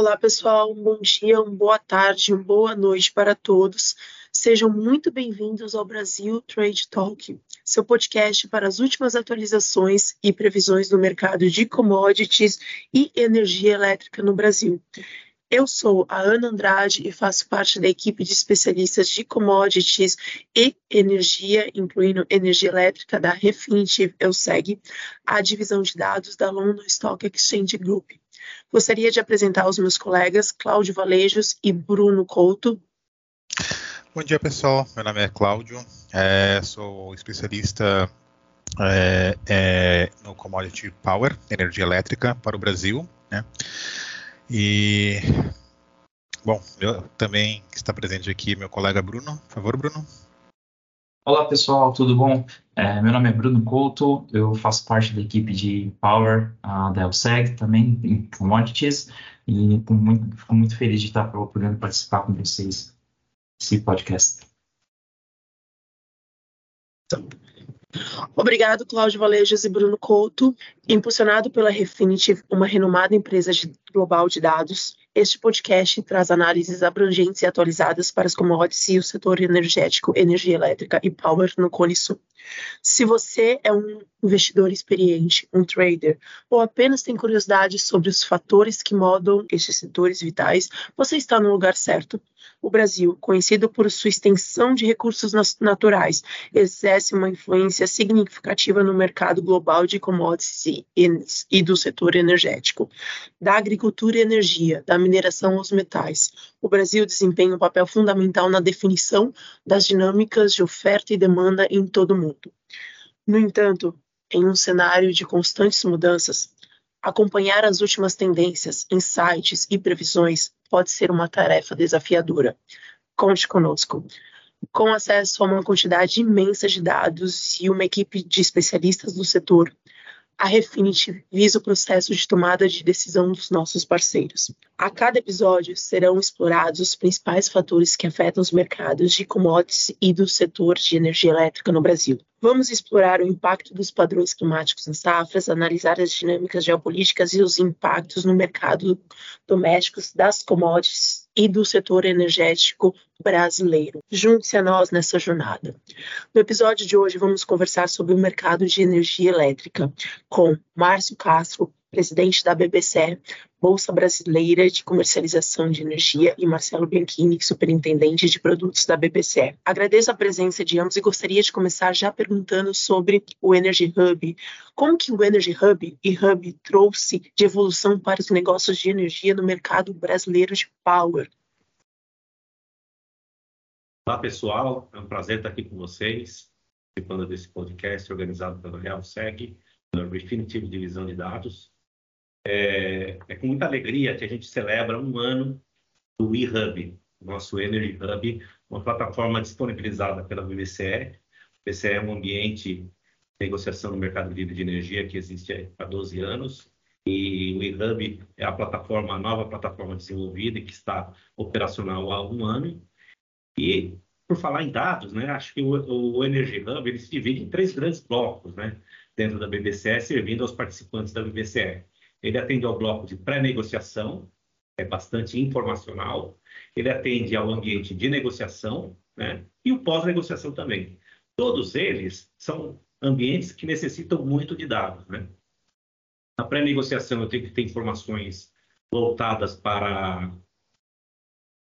Olá, pessoal. Um bom dia, uma boa tarde, uma boa noite para todos. Sejam muito bem-vindos ao Brasil Trade Talk, seu podcast para as últimas atualizações e previsões do mercado de commodities e energia elétrica no Brasil. Eu sou a Ana Andrade e faço parte da equipe de especialistas de commodities e energia, incluindo energia elétrica da Refinitiv EUSEG, a divisão de dados da London Stock Exchange Group. Gostaria de apresentar os meus colegas Cláudio Valejos e Bruno Couto. Bom dia, pessoal. Meu nome é Cláudio, é, sou especialista é, é, no Commodity Power, energia elétrica para o Brasil. Né? E, bom, eu também está presente aqui meu colega Bruno. Por favor, Bruno. Olá, pessoal, tudo bom? É, meu nome é Bruno Couto, eu faço parte da equipe de Power uh, da ELSEG, também em Commodities, e fico muito, fico muito feliz de estar podendo participar com vocês nesse podcast. Obrigado, Cláudio Valejas e Bruno Couto. Impulsionado pela Refinitiv, uma renomada empresa global de dados, este podcast traz análises abrangentes e atualizadas para as commodities e o setor energético, energia elétrica e power no Cone Sul. Se você é um investidor experiente, um trader, ou apenas tem curiosidade sobre os fatores que modam estes setores vitais, você está no lugar certo. O Brasil, conhecido por sua extensão de recursos naturais, exerce uma influência significativa no mercado global de commodities e do setor energético, da agricultura e energia, da mineração aos metais. O Brasil desempenha um papel fundamental na definição das dinâmicas de oferta e demanda em todo o mundo. No entanto, em um cenário de constantes mudanças, acompanhar as últimas tendências, insights e previsões pode ser uma tarefa desafiadora. Conte conosco. Com acesso a uma quantidade imensa de dados e uma equipe de especialistas do setor, a Refinity visa o processo de tomada de decisão dos nossos parceiros. A cada episódio serão explorados os principais fatores que afetam os mercados de commodities e do setor de energia elétrica no Brasil. Vamos explorar o impacto dos padrões climáticos nas safras, analisar as dinâmicas geopolíticas e os impactos no mercado doméstico das commodities e do setor energético brasileiro. Junte-se a nós nessa jornada. No episódio de hoje, vamos conversar sobre o mercado de energia elétrica com Márcio Castro, presidente da BBC, Bolsa Brasileira de Comercialização de Energia, e Marcelo Bianchini, superintendente de produtos da BBC. Agradeço a presença de ambos e gostaria de começar já perguntando sobre o Energy Hub. Como que o Energy Hub e Hub trouxe de evolução para os negócios de energia no mercado brasileiro de power? Olá, pessoal. É um prazer estar aqui com vocês, participando desse podcast organizado pelo RealSeg, pela Refinitiv Divisão de Dados. É, é, com muita alegria que a gente celebra um ano do eHub, nosso Energy Hub, uma plataforma disponibilizada pela BBCE. O BCE é um ambiente de negociação no mercado livre de energia que existe há 12 anos. E o eHub é a plataforma, a nova plataforma desenvolvida e que está operacional há um ano. E, por falar em dados, né, acho que o, o Energy Hub ele se divide em três grandes blocos né, dentro da BBCE, servindo aos participantes da BBCE. Ele atende ao bloco de pré-negociação, é bastante informacional. Ele atende ao ambiente de negociação né? e o pós-negociação também. Todos eles são ambientes que necessitam muito de dados. Né? Na pré-negociação, eu tenho que ter informações voltadas para,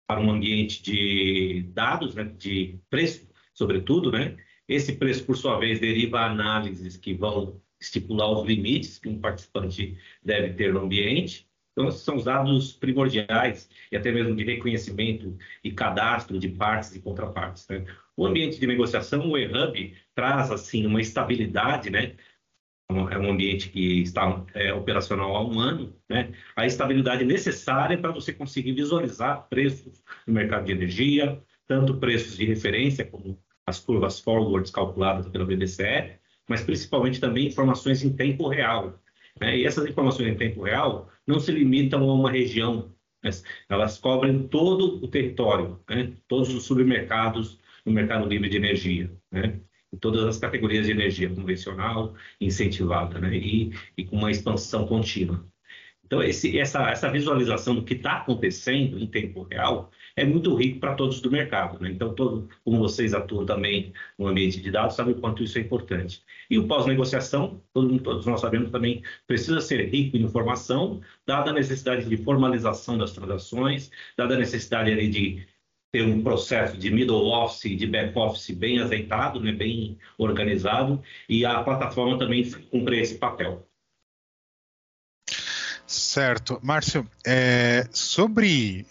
para um ambiente de dados, né? de preço, sobretudo. Né? Esse preço, por sua vez, deriva análises que vão estipular os limites que um participante deve ter no ambiente. Então, esses são os dados primordiais e até mesmo de reconhecimento e cadastro de partes e contrapartes. Né? O ambiente de negociação, o eHub, traz assim uma estabilidade, né? É um ambiente que está é, operacional há um ano, né? A estabilidade necessária para você conseguir visualizar preços no mercado de energia, tanto preços de referência como as curvas forwards calculadas pela BDCE, mas principalmente também informações em tempo real. Né? E essas informações em tempo real não se limitam a uma região, elas cobrem todo o território, né? todos os submercados no mercado livre de energia, né? em todas as categorias de energia convencional, incentivada, né? e, e com uma expansão contínua. Então, esse, essa, essa visualização do que está acontecendo em tempo real é muito rico para todos do mercado. Né? Então, todo, como vocês atuam também no ambiente de dados, sabem o quanto isso é importante. E o pós-negociação, todo, todos nós sabemos também, precisa ser rico em informação, dada a necessidade de formalização das transações, dada a necessidade ali, de ter um processo de middle office, de back office bem azeitado, né, bem organizado, e a plataforma também cumpre esse papel. Certo. Márcio, é, sobre.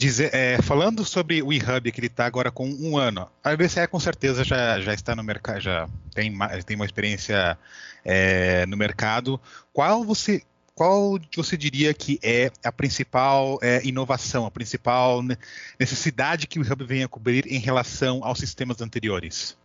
É, dizer, é, falando sobre o eHub, que ele está agora com um ano, a BCE com certeza já, já está no mercado, já tem, tem uma experiência é, no mercado. Qual você, qual você diria que é a principal é, inovação, a principal necessidade que o eHub vem a cobrir em relação aos sistemas anteriores?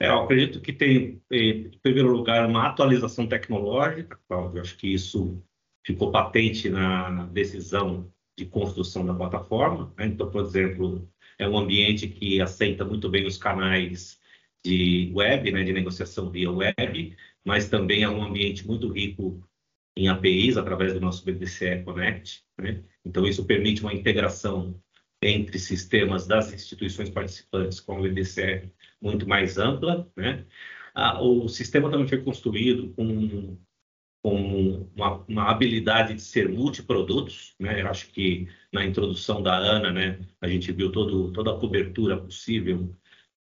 É, eu acredito que tem, em primeiro lugar, uma atualização tecnológica, Cláudio. Acho que isso ficou patente na decisão de construção da plataforma. Né? Então, por exemplo, é um ambiente que aceita muito bem os canais de web, né, de negociação via web, mas também é um ambiente muito rico em APIs através do nosso BDCE Connect. Né? Então, isso permite uma integração entre sistemas das instituições participantes com o BDCE muito mais ampla, né? Ah, o sistema também foi construído com, com uma, uma, habilidade de ser multiprodutos, né? Eu acho que na introdução da Ana, né, a gente viu todo, toda a cobertura possível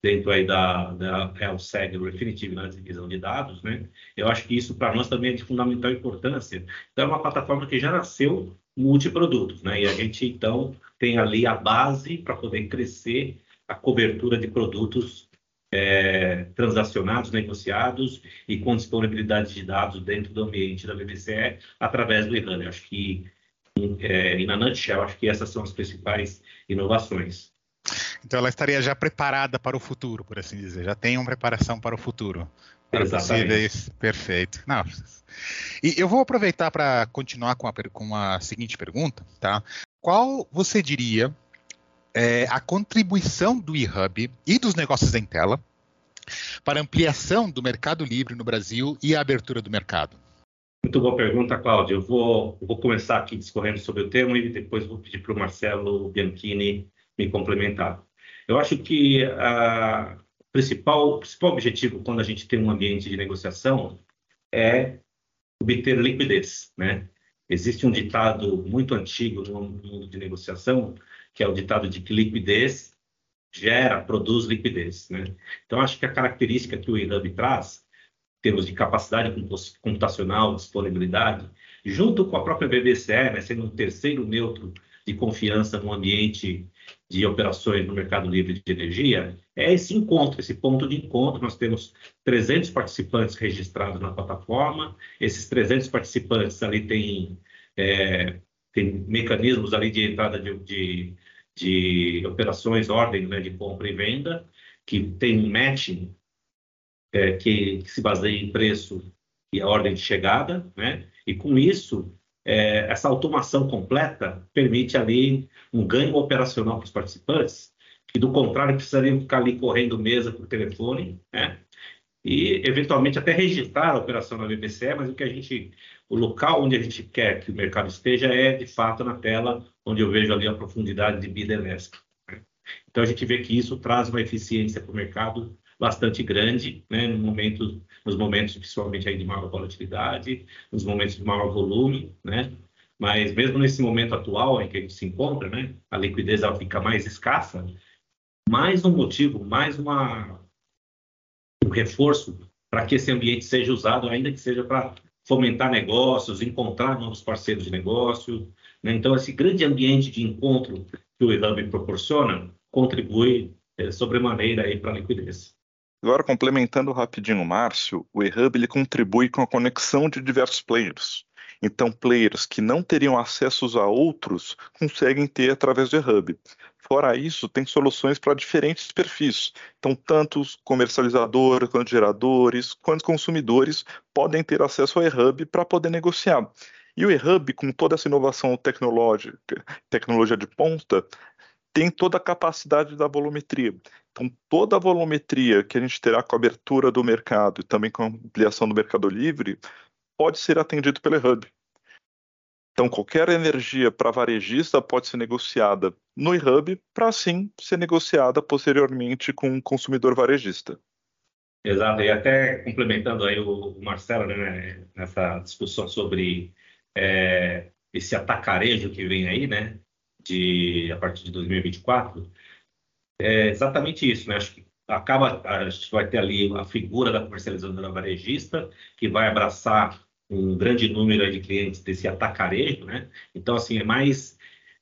dentro aí da, da HealthSeg Refinitiv na divisão de dados, né? Eu acho que isso para nós também é de fundamental importância. Então é uma plataforma que já nasceu multiprodutos, né? E a gente então tem ali a base para poder crescer a cobertura de produtos é, transacionados, negociados e com disponibilidade de dados dentro do ambiente da BBCE através do IRAN. Acho que, é, e na nutshell, acho que essas são as principais inovações. Então ela estaria já preparada para o futuro, por assim dizer, já tem uma preparação para o futuro. Para possíveis. Perfeito. Não. E eu vou aproveitar para continuar com a, com a seguinte pergunta, tá? Qual você diria é, a contribuição do eHub e dos negócios em tela para ampliação do mercado livre no Brasil e a abertura do mercado? Muito boa pergunta, Cláudio. Eu vou, vou começar aqui discorrendo sobre o tema e depois vou pedir para o Marcelo Bianchini me complementar. Eu acho que a principal, o principal objetivo quando a gente tem um ambiente de negociação é obter liquidez. Né? Existe um ditado muito antigo no mundo de negociação que é o ditado de que liquidez gera, produz liquidez. Né? Então, acho que a característica que o eHub traz, em termos de capacidade computacional, disponibilidade, junto com a própria BBCE, né, sendo um terceiro neutro de confiança no ambiente de operações no mercado livre de energia, é esse encontro, esse ponto de encontro. Nós temos 300 participantes registrados na plataforma, esses 300 participantes ali têm é, mecanismos ali de entrada de, de, de operações, ordem né, de compra e venda, que tem um matching é, que, que, se baseia em preço e a ordem de chegada, né? E com isso, é, essa automação completa permite ali um ganho operacional para os participantes, que do contrário precisariam ficar ali correndo mesa por telefone, né? e eventualmente até registrar a operação na BPCE, mas o que a gente, o local onde a gente quer que o mercado esteja é de fato na tela onde eu vejo ali a profundidade de bid. Né? Então a gente vê que isso traz uma eficiência para o mercado bastante grande, né, no momento, nos momentos principalmente aí de maior volatilidade, nos momentos de maior volume, né, mas mesmo nesse momento atual em que a gente se encontra, né, a liquidez ela fica mais escassa, mais um motivo, mais uma um reforço para que esse ambiente seja usado, ainda que seja para fomentar negócios, encontrar novos parceiros de negócio. Né? Então, esse grande ambiente de encontro que o eHub proporciona contribui é, sobremaneira para a liquidez. Agora, complementando rapidinho o Márcio, o eHub ele contribui com a conexão de diversos players. Então, players que não teriam acessos a outros conseguem ter através do eHub. Fora isso, tem soluções para diferentes perfis. Então, tanto comercializadores, quanto geradores, quanto consumidores podem ter acesso ao eHub para poder negociar. E o eHub, com toda essa inovação tecnológica, tecnologia de ponta, tem toda a capacidade da volumetria. Então, toda a volumetria que a gente terá com a abertura do mercado e também com a ampliação do mercado livre pode ser atendido pelo hub. Então, qualquer energia para varejista pode ser negociada no hub para assim ser negociada posteriormente com o consumidor varejista. Exato, e até complementando aí o Marcelo né, nessa discussão sobre é, esse atacarejo que vem aí, né, de, a partir de 2024, é exatamente isso, né, acho que acaba, a gente vai ter ali a figura da comercializadora varejista, que vai abraçar um grande número de clientes desse atacarejo, né? Então, assim, é mais,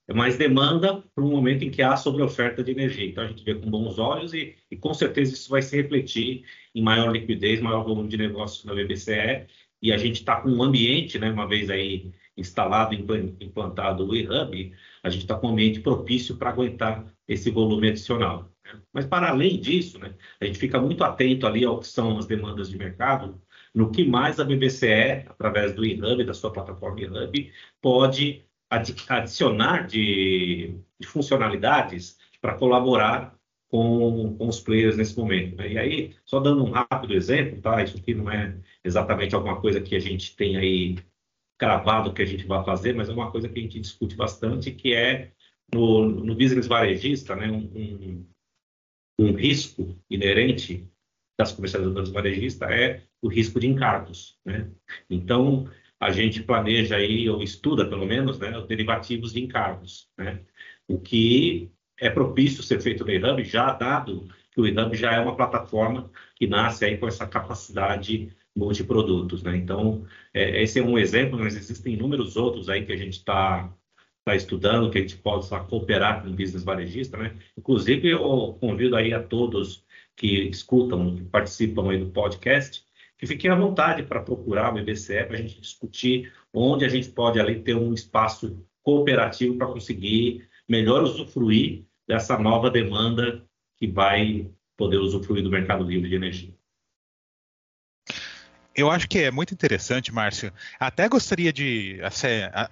é mais demanda para um momento em que há sobre oferta de energia. Então, a gente vê com bons olhos e, e com certeza isso vai se refletir em maior liquidez, maior volume de negócios na BBCE. E a gente está com um ambiente, né, uma vez aí instalado, implantado o e-hub, a gente está com um ambiente propício para aguentar esse volume adicional. Né? Mas, para além disso, né, a gente fica muito atento ali ao que são as demandas de mercado, no que mais a BBCE, através do eHub, da sua plataforma eHub, pode adicionar de, de funcionalidades para colaborar com, com, os players nesse momento. Né? E aí, só dando um rápido exemplo, tá? Isso aqui não é exatamente alguma coisa que a gente tem aí cravado que a gente vai fazer, mas é uma coisa que a gente discute bastante, que é no, no business varejista, né? Um, um, risco inerente das comercializadoras varejistas é o risco de encargos. Né? Então, a gente planeja aí, ou estuda pelo menos, né, os derivativos de encargos, né? o que é propício ser feito no eHub, já dado que o eHub já é uma plataforma que nasce aí com essa capacidade multiprodutos. Né? Então, é, esse é um exemplo, mas existem inúmeros outros aí que a gente está tá estudando, que a gente possa cooperar com o business varejista. Né? Inclusive, eu convido aí a todos que escutam, que participam aí do podcast, que fiquem à vontade para procurar o BBCE para a gente discutir onde a gente pode ali ter um espaço cooperativo para conseguir melhor usufruir dessa nova demanda que vai poder usufruir do mercado livre de energia. Eu acho que é muito interessante, Márcio. Até gostaria de assim,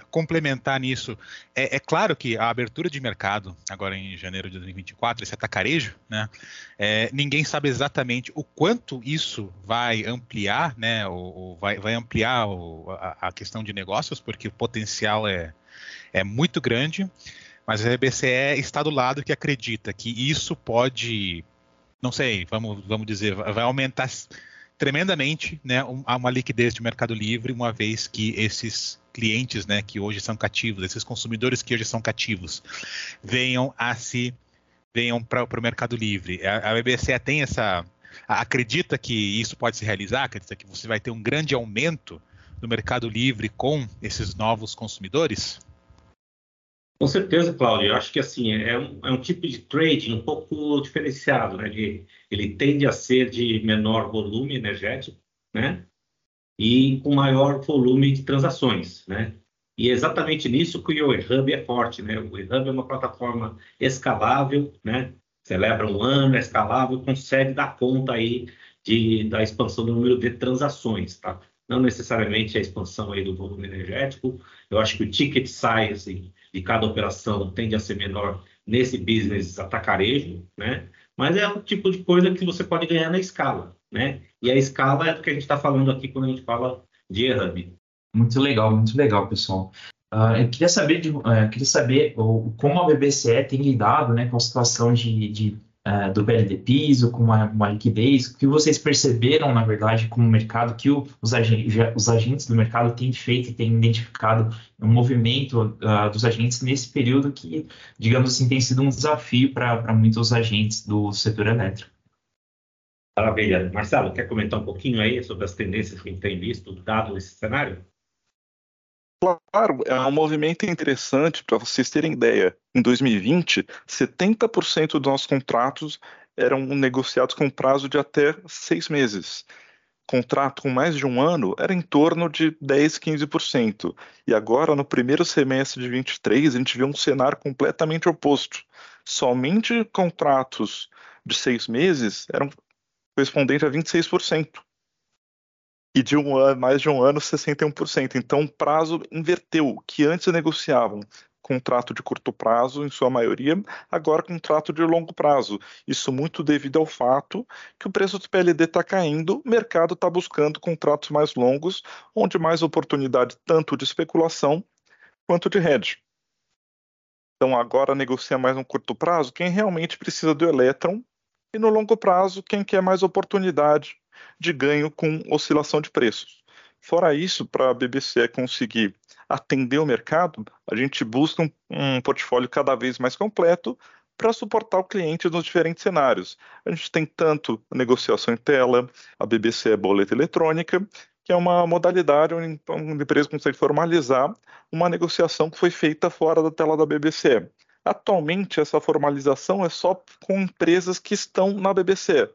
complementar nisso. É, é, claro que a abertura de mercado, agora em janeiro de 2024, esse atacarejo, né? É, ninguém sabe exatamente o quanto isso vai ampliar, né? Ou, ou vai, vai, ampliar o, a, a, questão de negócios, porque o potencial é, é muito grande. Mas a BCE está do lado que acredita que isso pode, não sei, vamos, vamos dizer, vai aumentar tremendamente né, uma liquidez de mercado livre, uma vez que esses clientes né, que hoje são cativos, esses consumidores que hoje são cativos, venham a se venham para o mercado livre. A, a BBCE tem essa acredita que isso pode se realizar, acredita que você vai ter um grande aumento do mercado livre com esses novos consumidores? Com certeza, Cláudio. Eu acho que assim é um, é um, tipo de trading um pouco diferenciado, né? De, ele tende a ser de menor volume energético, né? E com maior volume de transações, né? E é exatamente nisso que o eHub é forte, né? O eHub é uma plataforma escalável, né? Celebra um ano, é escalável, consegue dar conta aí de, da expansão do número de transações, tá? Não necessariamente a expansão aí do volume energético. Eu acho que o ticket size de cada operação tende a ser menor nesse business atacarejo, né? Mas é o tipo de coisa que você pode ganhar na escala, né? E a escala é do que a gente está falando aqui quando a gente fala de hub. Muito legal, muito legal, pessoal. Uh, eu queria saber, de, uh, queria saber como a BBCE tem lidado né, com a situação de, de uh, do BLD piso, com uma, uma, liquidez, o que vocês perceberam, na verdade, com o mercado, que o, os, agentes, os, agentes do mercado têm feito e têm identificado um movimento uh, dos agentes nesse período que, digamos assim, tem sido um desafio para muitos agentes do setor elétrico. Maravilha. Marcelo, quer comentar um pouquinho aí sobre as tendências que a gente tem visto, dado esse cenário? Claro, é um movimento interessante para vocês terem ideia. Em 2020, 70% dos nossos contratos eram negociados com prazo de até seis meses. Contrato com mais de um ano era em torno de 10, 15%. E agora, no primeiro semestre de 23, a gente vê um cenário completamente oposto. Somente contratos de seis meses eram correspondentes a 26% e de um ano, mais de um ano, 61%. Então o prazo inverteu, que antes negociavam contrato de curto prazo, em sua maioria, agora contrato de longo prazo. Isso muito devido ao fato que o preço do PLD está caindo, o mercado está buscando contratos mais longos, onde mais oportunidade tanto de especulação quanto de hedge. Então agora negocia mais no curto prazo quem realmente precisa do elétron e no longo prazo quem quer mais oportunidade de ganho com oscilação de preços. Fora isso, para a BBC conseguir atender o mercado, a gente busca um, um portfólio cada vez mais completo para suportar o cliente nos diferentes cenários. A gente tem tanto a negociação em tela, a BBC é boleta eletrônica, que é uma modalidade onde uma empresa consegue formalizar uma negociação que foi feita fora da tela da BBC. Atualmente, essa formalização é só com empresas que estão na BBC.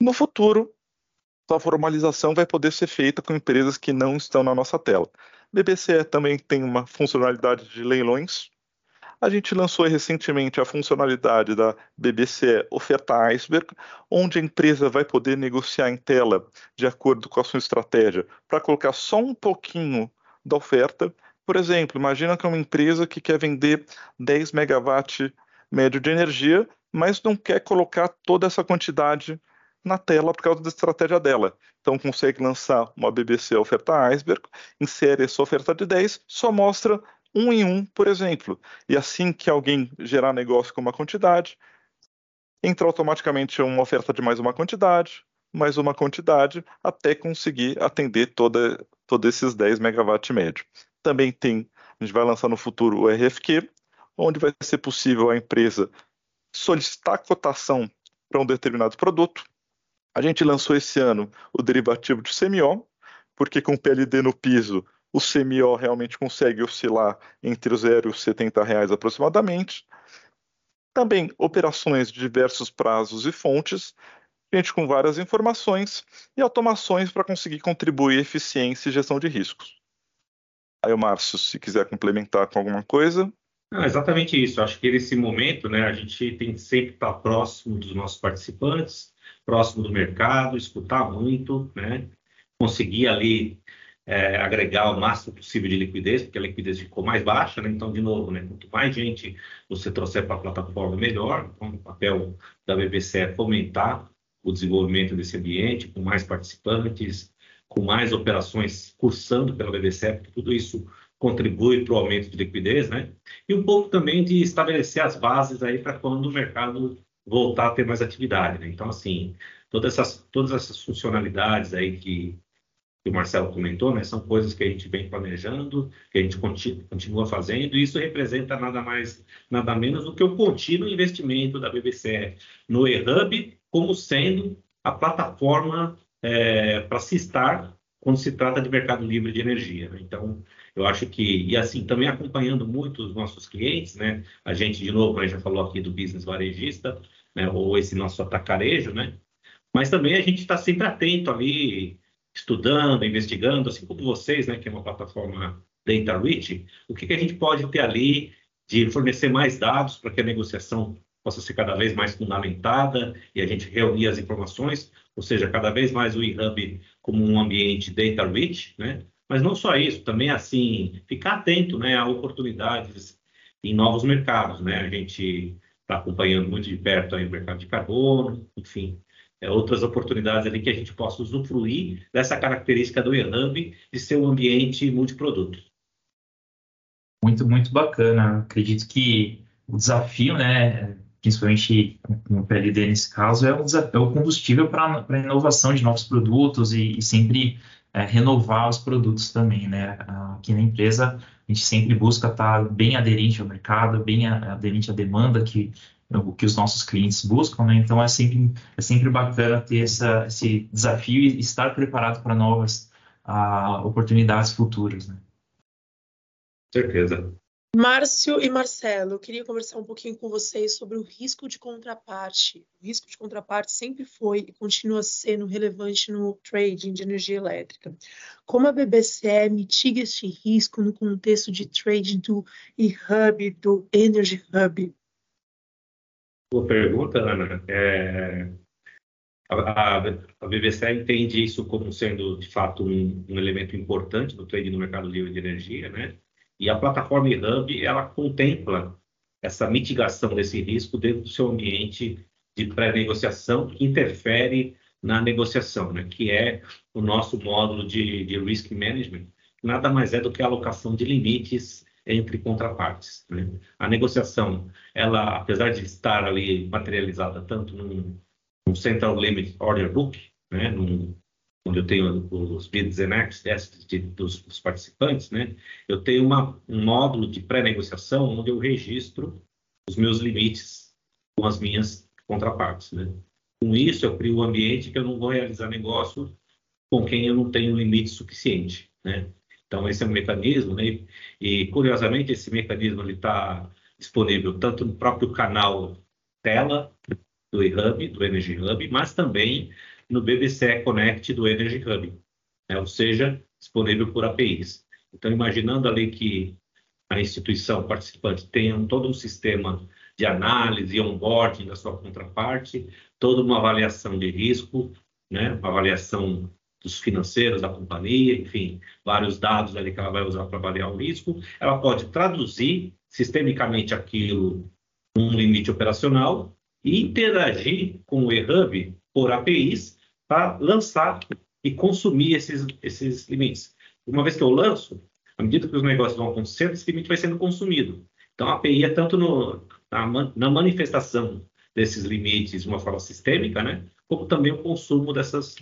No futuro, essa formalização vai poder ser feita com empresas que não estão na nossa tela. BBC também tem uma funcionalidade de leilões. A gente lançou recentemente a funcionalidade da BBC Oferta Iceberg, onde a empresa vai poder negociar em tela de acordo com a sua estratégia para colocar só um pouquinho da oferta. Por exemplo, imagina que é uma empresa que quer vender 10 megawatt médio de energia, mas não quer colocar toda essa quantidade na tela por causa da estratégia dela. Então consegue lançar uma BBC oferta iceberg, insere essa oferta de 10, só mostra um em um, por exemplo. E assim que alguém gerar negócio com uma quantidade, entra automaticamente uma oferta de mais uma quantidade, mais uma quantidade, até conseguir atender toda, todos esses 10 megawatt médio. Também tem, a gente vai lançar no futuro o RFQ, onde vai ser possível a empresa solicitar cotação para um determinado produto, a gente lançou esse ano o derivativo de CMO, porque com PLD no piso, o CMO realmente consegue oscilar entre os 0 e os 70 reais aproximadamente. Também operações de diversos prazos e fontes, gente com várias informações e automações para conseguir contribuir eficiência e gestão de riscos. Aí o Márcio, se quiser complementar com alguma coisa. Não, exatamente isso. Acho que nesse momento, né, a gente tem que sempre estar próximo dos nossos participantes, próximo do mercado, escutar muito, né? Conseguir ali é, agregar o máximo possível de liquidez, porque a liquidez ficou mais baixa, né? Então, de novo, né? Quanto mais gente você trouxer para a plataforma, melhor. Então, o papel da BBC é fomentar o desenvolvimento desse ambiente, com mais participantes, com mais operações cursando pela BBC, porque tudo isso contribui para o aumento de liquidez, né? E um pouco também de estabelecer as bases aí para quando o mercado voltar a ter mais atividade. Né? Então, assim, todas essas, todas essas funcionalidades aí que, que o Marcelo comentou, né, são coisas que a gente vem planejando, que a gente continua, continua fazendo, e isso representa nada mais, nada menos do que o contínuo investimento da BBC no eHub, como sendo a plataforma é, para se estar quando se trata de mercado livre de energia. Né? Então, eu acho que, e assim, também acompanhando muito os nossos clientes, né? A gente, de novo, já falou aqui do business varejista, né, ou esse nosso atacarejo, né? Mas também a gente está sempre atento ali, estudando, investigando, assim como vocês, né, que é uma plataforma data rich, o que, que a gente pode ter ali de fornecer mais dados para que a negociação possa ser cada vez mais fundamentada e a gente reunir as informações, ou seja, cada vez mais o eHub como um ambiente data rich, né? Mas não só isso, também assim, ficar atento, né, a oportunidades em novos mercados, né? A gente está acompanhando muito de perto aí o mercado de carbono, enfim, é, outras oportunidades ali que a gente possa usufruir dessa característica do eHub de ser um ambiente multiproduto. Muito, muito bacana. Acredito que o desafio, né, principalmente no PLD nesse caso, é o, desafio, é o combustível para a inovação de novos produtos e, e sempre é, renovar os produtos também, né? Aqui na empresa a gente sempre busca estar bem aderente ao mercado, bem aderente à demanda que que os nossos clientes buscam, né? Então é sempre é sempre bacana ter essa, esse desafio e estar preparado para novas uh, oportunidades futuras, né? Certeza. Márcio e Marcelo, eu queria conversar um pouquinho com vocês sobre o risco de contraparte. O risco de contraparte sempre foi e continua sendo relevante no trading de energia elétrica. Como a BBCE mitiga este risco no contexto de trading do e-hub, do Energy Hub? Boa pergunta, Ana. É... A, a, BBC entende isso como sendo, de fato, um, um elemento importante no trading no mercado livre de energia, né? E a plataforma eHub, ela contempla essa mitigação desse risco dentro do seu ambiente de pré-negociação que interfere na negociação, né? que é o nosso módulo de, de risk management, nada mais é do que a alocação de limites entre contrapartes. Né? A negociação, ela, apesar de estar ali materializada tanto num Central Limit Order Book, né? num, onde eu tenho os bids and access dos, dos, participantes, né? eu tenho uma, um módulo de pré-negociação onde eu registro os meus limites com as minhas contrapartes. Né? Com isso, eu crio um ambiente que eu não vou realizar negócio com quem eu não tenho limite suficiente. Né? Então, esse é um mecanismo, né? e curiosamente, esse mecanismo está disponível tanto no próprio canal tela do eHub, do Energy Hub, mas também no BBC Connect do Energy Hub, né? ou seja, disponível por APIs. Então, imaginando ali que a instituição participante tenha todo um sistema de análise e onboarding da sua contraparte, toda uma avaliação de risco, né? uma avaliação dos financeiros da companhia, enfim, vários dados ali que ela vai usar para avaliar o risco, ela pode traduzir sistemicamente aquilo num limite operacional e interagir com o eHub por APIs para lançar e consumir esses, esses limites. Uma vez que eu lanço, à medida que os negócios vão acontecendo, esse limite vai sendo consumido. Então, a API é tanto no, na, na, manifestação desses limites de uma forma sistêmica, né, como também o consumo dessas,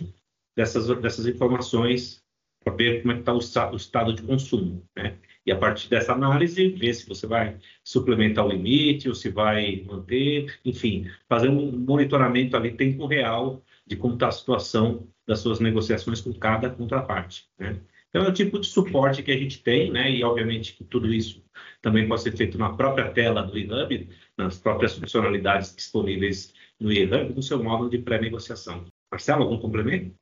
dessas, dessas informações para ver como é está o, o, estado de consumo. Né? E a partir dessa análise, ver se você vai suplementar o limite ou se vai manter, enfim, fazer um monitoramento ali tempo real de como está a situação das suas negociações com cada contraparte. Né? Então, é o tipo de suporte que a gente tem, né? E, obviamente, que tudo isso também pode ser feito na própria tela do eHub, nas próprias funcionalidades disponíveis no eHub, no seu módulo de pré-negociação. Marcelo, algum complemento?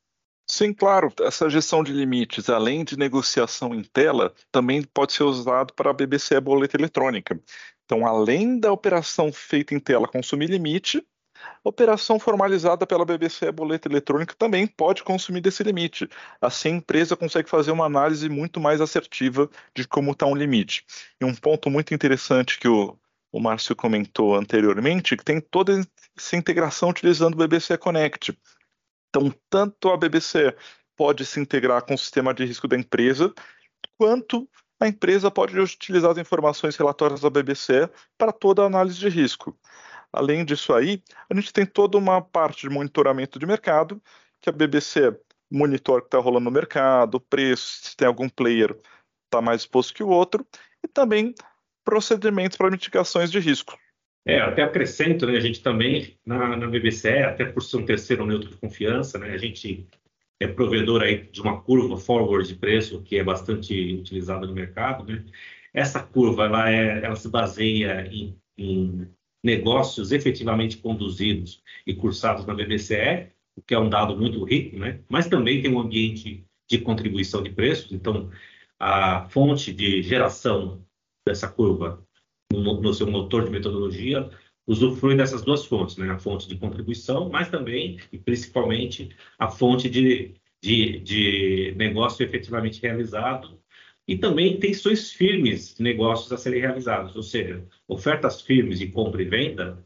Sim, claro. Essa gestão de limites, além de negociação em tela, também pode ser usado para a BBC boleta eletrônica. Então, além da operação feita em tela consumir limite, Operação formalizada pela BBC Boleta Eletrônica também pode consumir desse limite. Assim, a empresa consegue fazer uma análise muito mais assertiva de como está um limite. E um ponto muito interessante que o, o Márcio comentou anteriormente, que tem toda essa integração utilizando o BBC Connect. Então, tanto a BBC pode se integrar com o sistema de risco da empresa, quanto a empresa pode utilizar as informações relatórias da BBC para toda a análise de risco. Além disso aí, a gente tem toda uma parte de monitoramento de mercado, que a BBC monitora o que está rolando no mercado, preço, se tem algum player está mais exposto que o outro, e também procedimentos para mitigações de risco. É, até acrescento, né, a gente também, na, na BBC, até por ser um terceiro neutro de confiança, né, a gente é provedor aí de uma curva forward de preço, que é bastante utilizada no mercado, né? Essa curva, ela, é, ela se baseia em, em negócios efetivamente conduzidos e cursados na BBCE, o que é um dado muito rico, né? mas também tem um ambiente de contribuição de preços, então a fonte de geração dessa curva no, seu motor de metodologia usufrui dessas duas fontes, né? a fonte de contribuição, mas também e principalmente a fonte de, de, de negócio efetivamente realizado e também intenções firmes de negócios a serem realizados, ou seja, ofertas firmes de compra e venda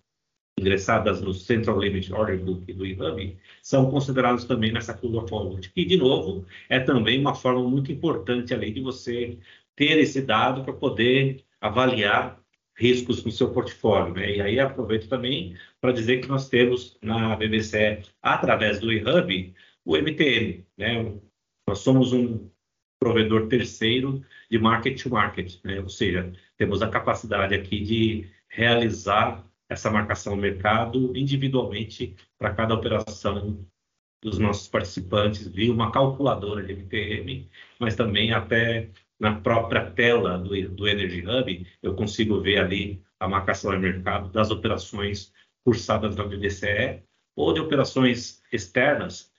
ingressadas no Central Limit Order Book do IHUB são considerados também nessa curva forward, que, de novo, é também uma forma muito importante ali de você ter esse dado para poder avaliar riscos no seu portfólio. Né? E aí aproveito também para dizer que nós temos na BBC, através do eHub, o MTM. Né? Nós somos um provedor terceiro de market to market, né? ou seja, temos a capacidade aqui de realizar essa marcação no mercado individualmente para cada operação dos nossos participantes via uma calculadora de MTM, mas também até na própria tela do, do Energy Hub eu consigo ver ali a marcação no mercado das operações cursadas na BDCE ou de operações externas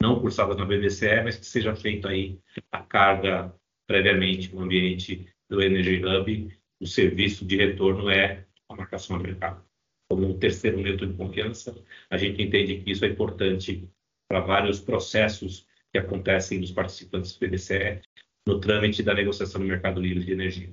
não cursadas na BBCE, mas que seja feita aí a carga previamente no ambiente do Energy Hub. O serviço de retorno é a marcação a mercado. Como um terceiro neutro de confiança, a gente entende que isso é importante para vários processos que acontecem nos participantes do BBCE no trâmite da negociação no mercado livre de energia.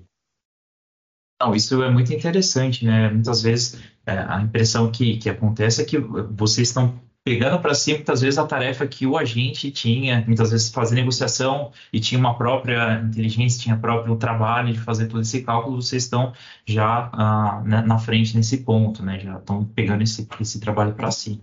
Não, isso é muito interessante, né? Muitas vezes é, a impressão que, que acontece é que vocês estão pegando para si muitas vezes a tarefa que o agente tinha, muitas vezes fazer negociação e tinha uma própria inteligência, tinha próprio trabalho de fazer todo esse cálculo, vocês estão já ah, na, na, frente nesse ponto, né? Já estão pegando esse, esse trabalho para si.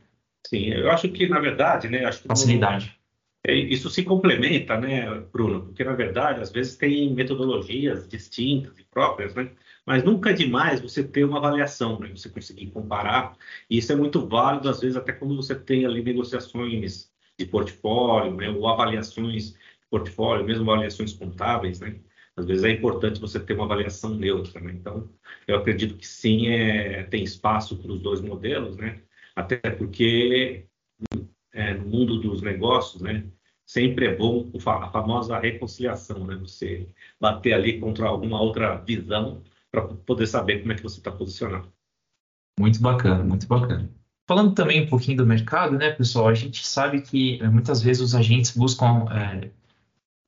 Sim, eu acho que na verdade, né? Facilidade. É, isso se complementa, né, Bruno? Porque na verdade, às vezes tem metodologias distintas e próprias, né? Mas nunca é demais você ter uma avaliação, né? Você conseguir comparar. E isso é muito válido, às vezes, até quando você tem ali negociações de portfólio, né? Ou avaliações de portfólio, mesmo avaliações contábeis, né? Às vezes é importante você ter uma avaliação neutra, né? Então, eu acredito que sim, é, tem espaço para os dois modelos, né? Até porque é, no mundo dos negócios, né? Sempre é bom a famosa reconciliação, né? Você bater ali contra alguma outra visão para poder saber como é que você está posicionado. Muito bacana, muito bacana. Falando também um pouquinho do mercado, né, pessoal? A gente sabe que eh, muitas vezes os agentes buscam é,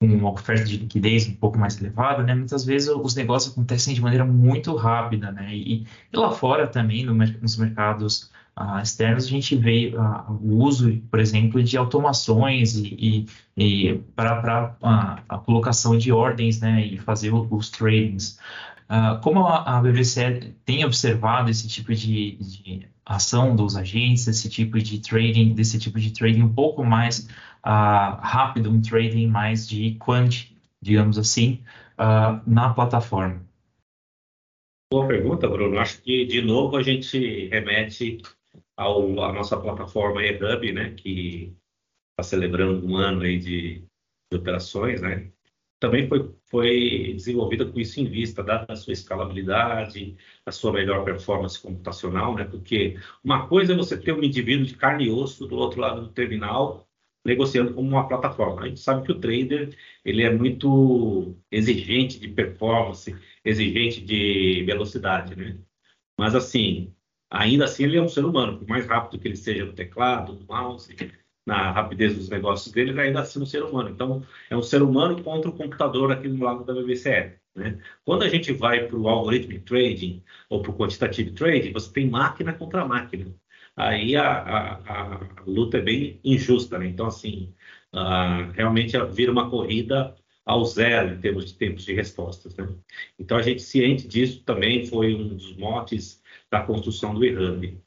uma oferta de liquidez um pouco mais elevada, né? Muitas vezes os negócios acontecem de maneira muito rápida, né? E, e lá fora também, no, nos mercados uh, externos, a gente vê uh, o uso, por exemplo, de automações e, e, e para uh, a colocação de ordens, né? E fazer os tradings. Uh, como a, a BBC tem observado esse tipo de, de, ação dos agentes, esse tipo de trading, desse tipo de trading um pouco mais rápido, um trading mais de quant, digamos assim, na plataforma? Boa pergunta, Bruno. Acho que, de novo, a gente remete ao, nossa plataforma eHub, né, que está celebrando um ano aí de, de operações, né? também foi, foi desenvolvida com isso em vista, dada a sua escalabilidade, a sua melhor performance computacional, né? Porque uma coisa é você ter um indivíduo de carne e osso do outro lado do terminal negociando como uma plataforma. A gente sabe que o trader ele é muito exigente de performance, exigente de velocidade, né? Mas assim, ainda assim ele é um ser humano, por mais rápido que ele seja no teclado, no mouse, na rapidez dos negócios dele, ainda assim um ser humano. Então, é um ser humano contra o computador aqui do lado da BBCE. Né? Quando a gente vai para o algoritmic trading ou para o quantitative trading, você tem máquina contra máquina. Aí a, a, a luta é bem injusta. Né? Então, assim, uh, realmente vira uma corrida ao zero em termos de tempos de respostas. Né? Então, a gente ciente disso também foi um dos motes da construção do eHub.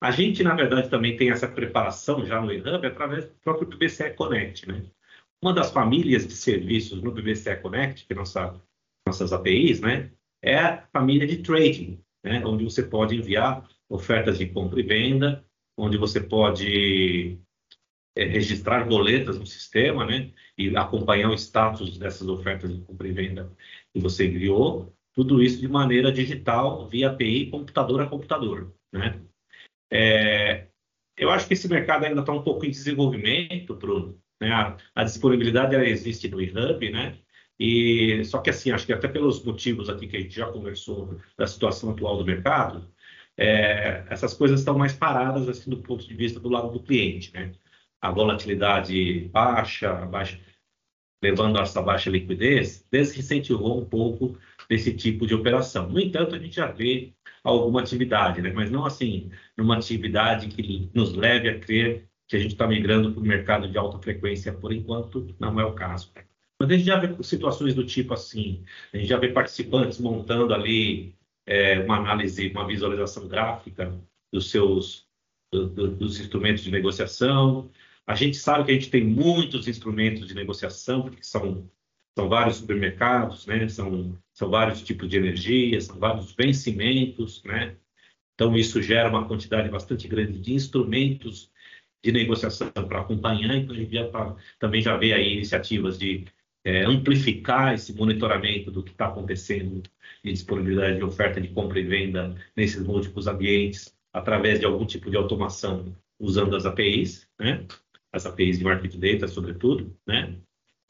A gente, na verdade, também tem essa preparação já no eHub através do próprio BBCE Connect. Né? Uma das famílias de serviços no BBCE Connect, que é nossa, nossas APIs, né, é a família de trading, né, onde você pode enviar ofertas de compra e venda, onde você pode é, registrar boletas no sistema né, e acompanhar o status dessas ofertas de compra e venda que você enviou. Tudo isso de maneira digital, via API, computador a computador. Né? É, eu acho que esse mercado ainda está um pouco em desenvolvimento, Bruno. Né? A, a, disponibilidade ela existe no eHub, né? E, só que assim, acho que até pelos motivos aqui que a gente já conversou da situação atual do mercado, é, essas coisas estão mais paradas assim, do ponto de vista do lado do cliente, né? A volatilidade baixa, baixa levando a essa baixa liquidez, desincentivou um pouco desse tipo de operação. No entanto, a gente já vê alguma atividade, né? mas não assim, numa atividade que nos leve a crer que a gente está migrando para o mercado de alta frequência, por enquanto, não é o caso. Mas a gente já vê situações do tipo assim, a gente já vê participantes montando ali é, uma análise, uma visualização gráfica dos seus do, do, dos instrumentos de negociação. A gente sabe que a gente tem muitos instrumentos de negociação, porque são são vários supermercados, né? São, são vários tipos de energia, são vários vencimentos, né? Então, isso gera uma quantidade bastante grande de instrumentos de negociação para acompanhar. Então, a gente já tá, também já vê aí iniciativas de é, amplificar esse monitoramento do que está acontecendo de disponibilidade de oferta de compra e venda nesses múltiplos ambientes, através de algum tipo de automação usando as APIs, né? As APIs de Market Data, sobretudo, né?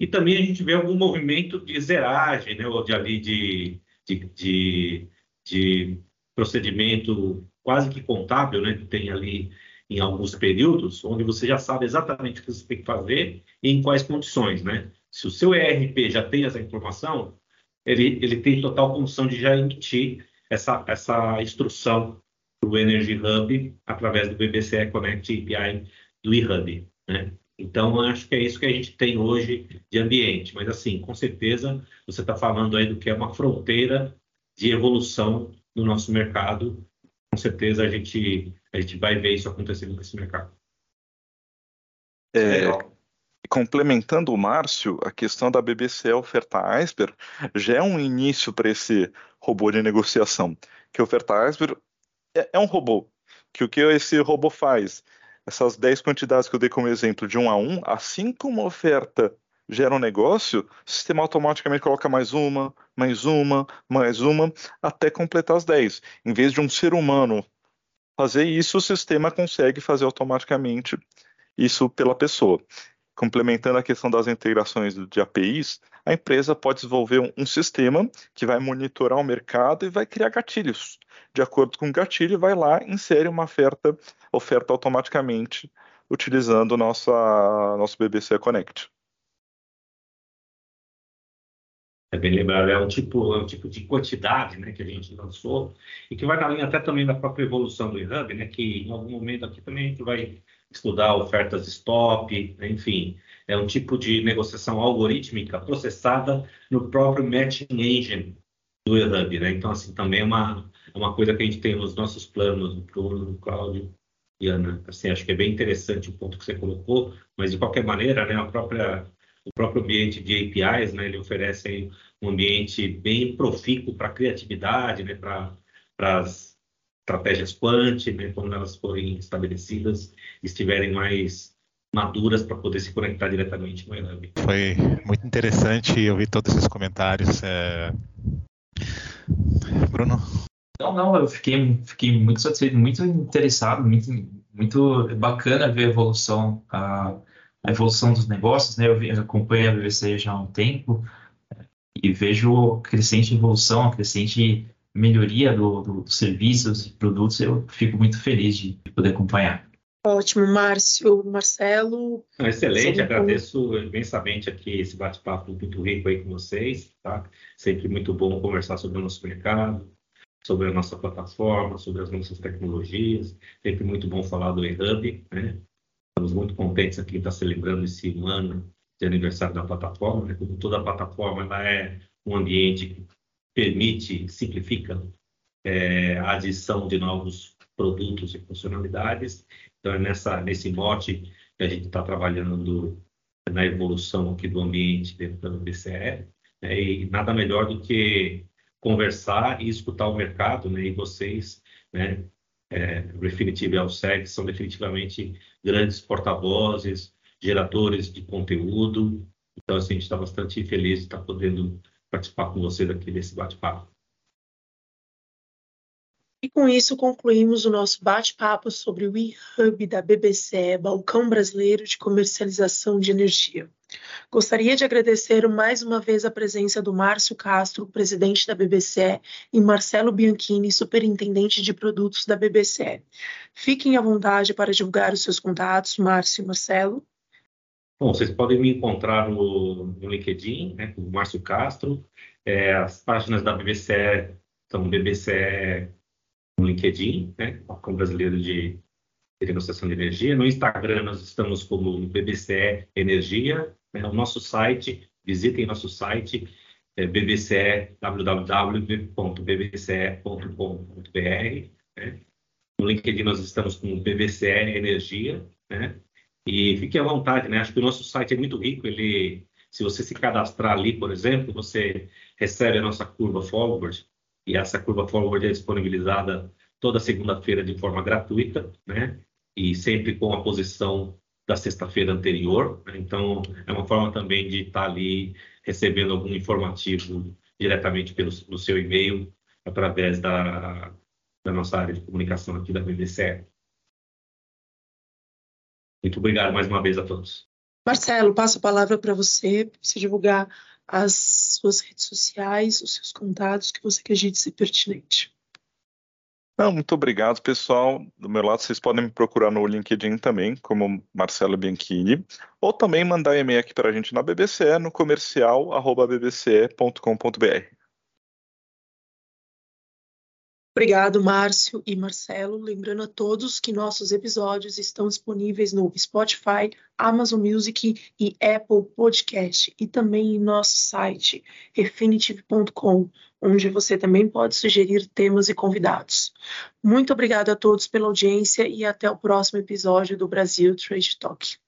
E também a gente vê algum movimento de zeragem, né, ou de, ali de, de, de, de procedimento quase que contábil, né, que tem ali em alguns períodos, onde você já sabe exatamente o que você tem que fazer e em quais condições, né? Se o seu ERP já tem essa informação, ele, ele tem total condição de já emitir essa, essa instrução para o Energy Hub através do BBCE Connect API do eHub. Né? Então, acho que é isso que a gente tem hoje de ambiente. Mas, assim, com certeza, você está falando aí do que é uma fronteira de evolução no nosso mercado. Com certeza, a gente, a gente vai ver isso acontecendo nesse mercado. É, complementando o Márcio, a questão da BBC oferta Iceberg já é um início para esse robô de negociação. Que oferta Iceberg é, é um robô. Que o que esse robô faz? Essas 10 quantidades que eu dei como exemplo de um a um, assim como a oferta gera um negócio, o sistema automaticamente coloca mais uma, mais uma, mais uma, até completar as 10. Em vez de um ser humano fazer isso, o sistema consegue fazer automaticamente isso pela pessoa. Complementando a questão das integrações de APIs, a empresa pode desenvolver um, sistema que vai monitorar o mercado e vai criar gatilhos. De acordo com o gatilho, vai lá insere uma oferta, oferta automaticamente utilizando nossa nosso BBC Connect. É bem lembrado, é um tipo, é um tipo de quantidade né, que a gente lançou e que vai na linha até também da própria evolução do eHub, né, que em algum momento aqui também a gente vai estudar ofertas stop, enfim, é um tipo de negociação algorítmica processada no próprio matching engine do eHub, né? Então, assim, também é uma, é uma coisa que a gente tem nos nossos planos, do Bruno, Cláudio e Ana. Assim, acho que é bem interessante o ponto que você colocou, mas de qualquer maneira, né, a própria o próprio ambiente de APIs, né, ele oferece um ambiente bem profícuo para criatividade, né, para as estratégias quant, né, quando elas forem estabelecidas, estiverem mais maduras para poder se conectar diretamente com o Elab. Foi muito interessante ouvir todos esses comentários. É... Bruno? Não, não, eu fiquei, fiquei muito satisfeito, muito interessado, muito, muito bacana ver a evolução, a, a evolução dos negócios, né? Eu, eu acompanho a BBC já há um tempo e vejo crescente evolução, crescente melhoria do, do, dos serviços e produtos, eu fico muito feliz de poder acompanhar. Ótimo, Márcio, Marcelo. Excelente, agradeço imensamente aqui esse bate-papo muito rico aí com vocês, tá? Sempre muito bom conversar sobre o nosso mercado, sobre a nossa plataforma, sobre as nossas tecnologias. Sempre muito bom falar do eHub, né? Estamos muito contentes aqui de estar celebrando esse ano de aniversário da plataforma, né? Como toda a plataforma, ela é um ambiente permite, simplifica é, a adição de novos produtos e funcionalidades. Então, é nessa, nesse mote que a gente está trabalhando na evolução aqui do ambiente dentro da BCE. Né? E nada melhor do que conversar e escutar o mercado, né? E vocês, né? É, Refinitiv e Alseg são definitivamente grandes porta-vozes, geradores de conteúdo. Então, assim, a gente está bastante feliz de estar podendo participar com vocês aqui desse bate-papo. E com isso concluímos o nosso bate-papo sobre o eHub da BBC, Balcão Brasileiro de Comercialização de Energia. Gostaria de agradecer mais uma vez a presença do Márcio Castro, presidente da BBC, e Marcelo Bianchini, superintendente de produtos da BBC. Fiquem à vontade para divulgar os seus contatos, Márcio e Marcelo. Bom, vocês podem me encontrar no, no LinkedIn, né, com o Márcio Castro. É, as páginas da BBC são BBC no LinkedIn, né, com brasileiro de, de negociação de energia. No Instagram nós estamos como BBC Energia. Né, o nosso site, visitem nosso site, é bbce, www.bbce.com.br. Né. No LinkedIn nós estamos como BBC Energia, né? E fique à vontade, né? Acho que o nosso site é muito rico. Ele, se você se cadastrar ali, por exemplo, você recebe a nossa curva forward e essa curva forward é disponibilizada toda segunda-feira de forma gratuita, né? E sempre com a posição da sexta-feira anterior. Né? Então, é uma forma também de estar ali recebendo algum informativo diretamente pelo, no seu e-mail através da, da nossa área de comunicação aqui da BBC. Muito obrigado mais uma vez a todos. Marcelo, passo a palavra para você, para você divulgar as suas redes sociais, os seus contatos que você acredite ser pertinente. Não, muito obrigado, pessoal. Do meu lado, vocês podem me procurar no LinkedIn também, como Marcelo Bianchini, ou também mandar e-mail aqui para a gente na BBC, no comercial.bbce.com.br. Obrigado, Márcio e Marcelo. Lembrando a todos que nossos episódios estão disponíveis no Spotify, Amazon Music e Apple Podcast e também em nosso site refinitiv.com, onde você também pode sugerir temas e convidados. Muito obrigado a todos pela audiência e até o próximo episódio do Brasil Trade Talk.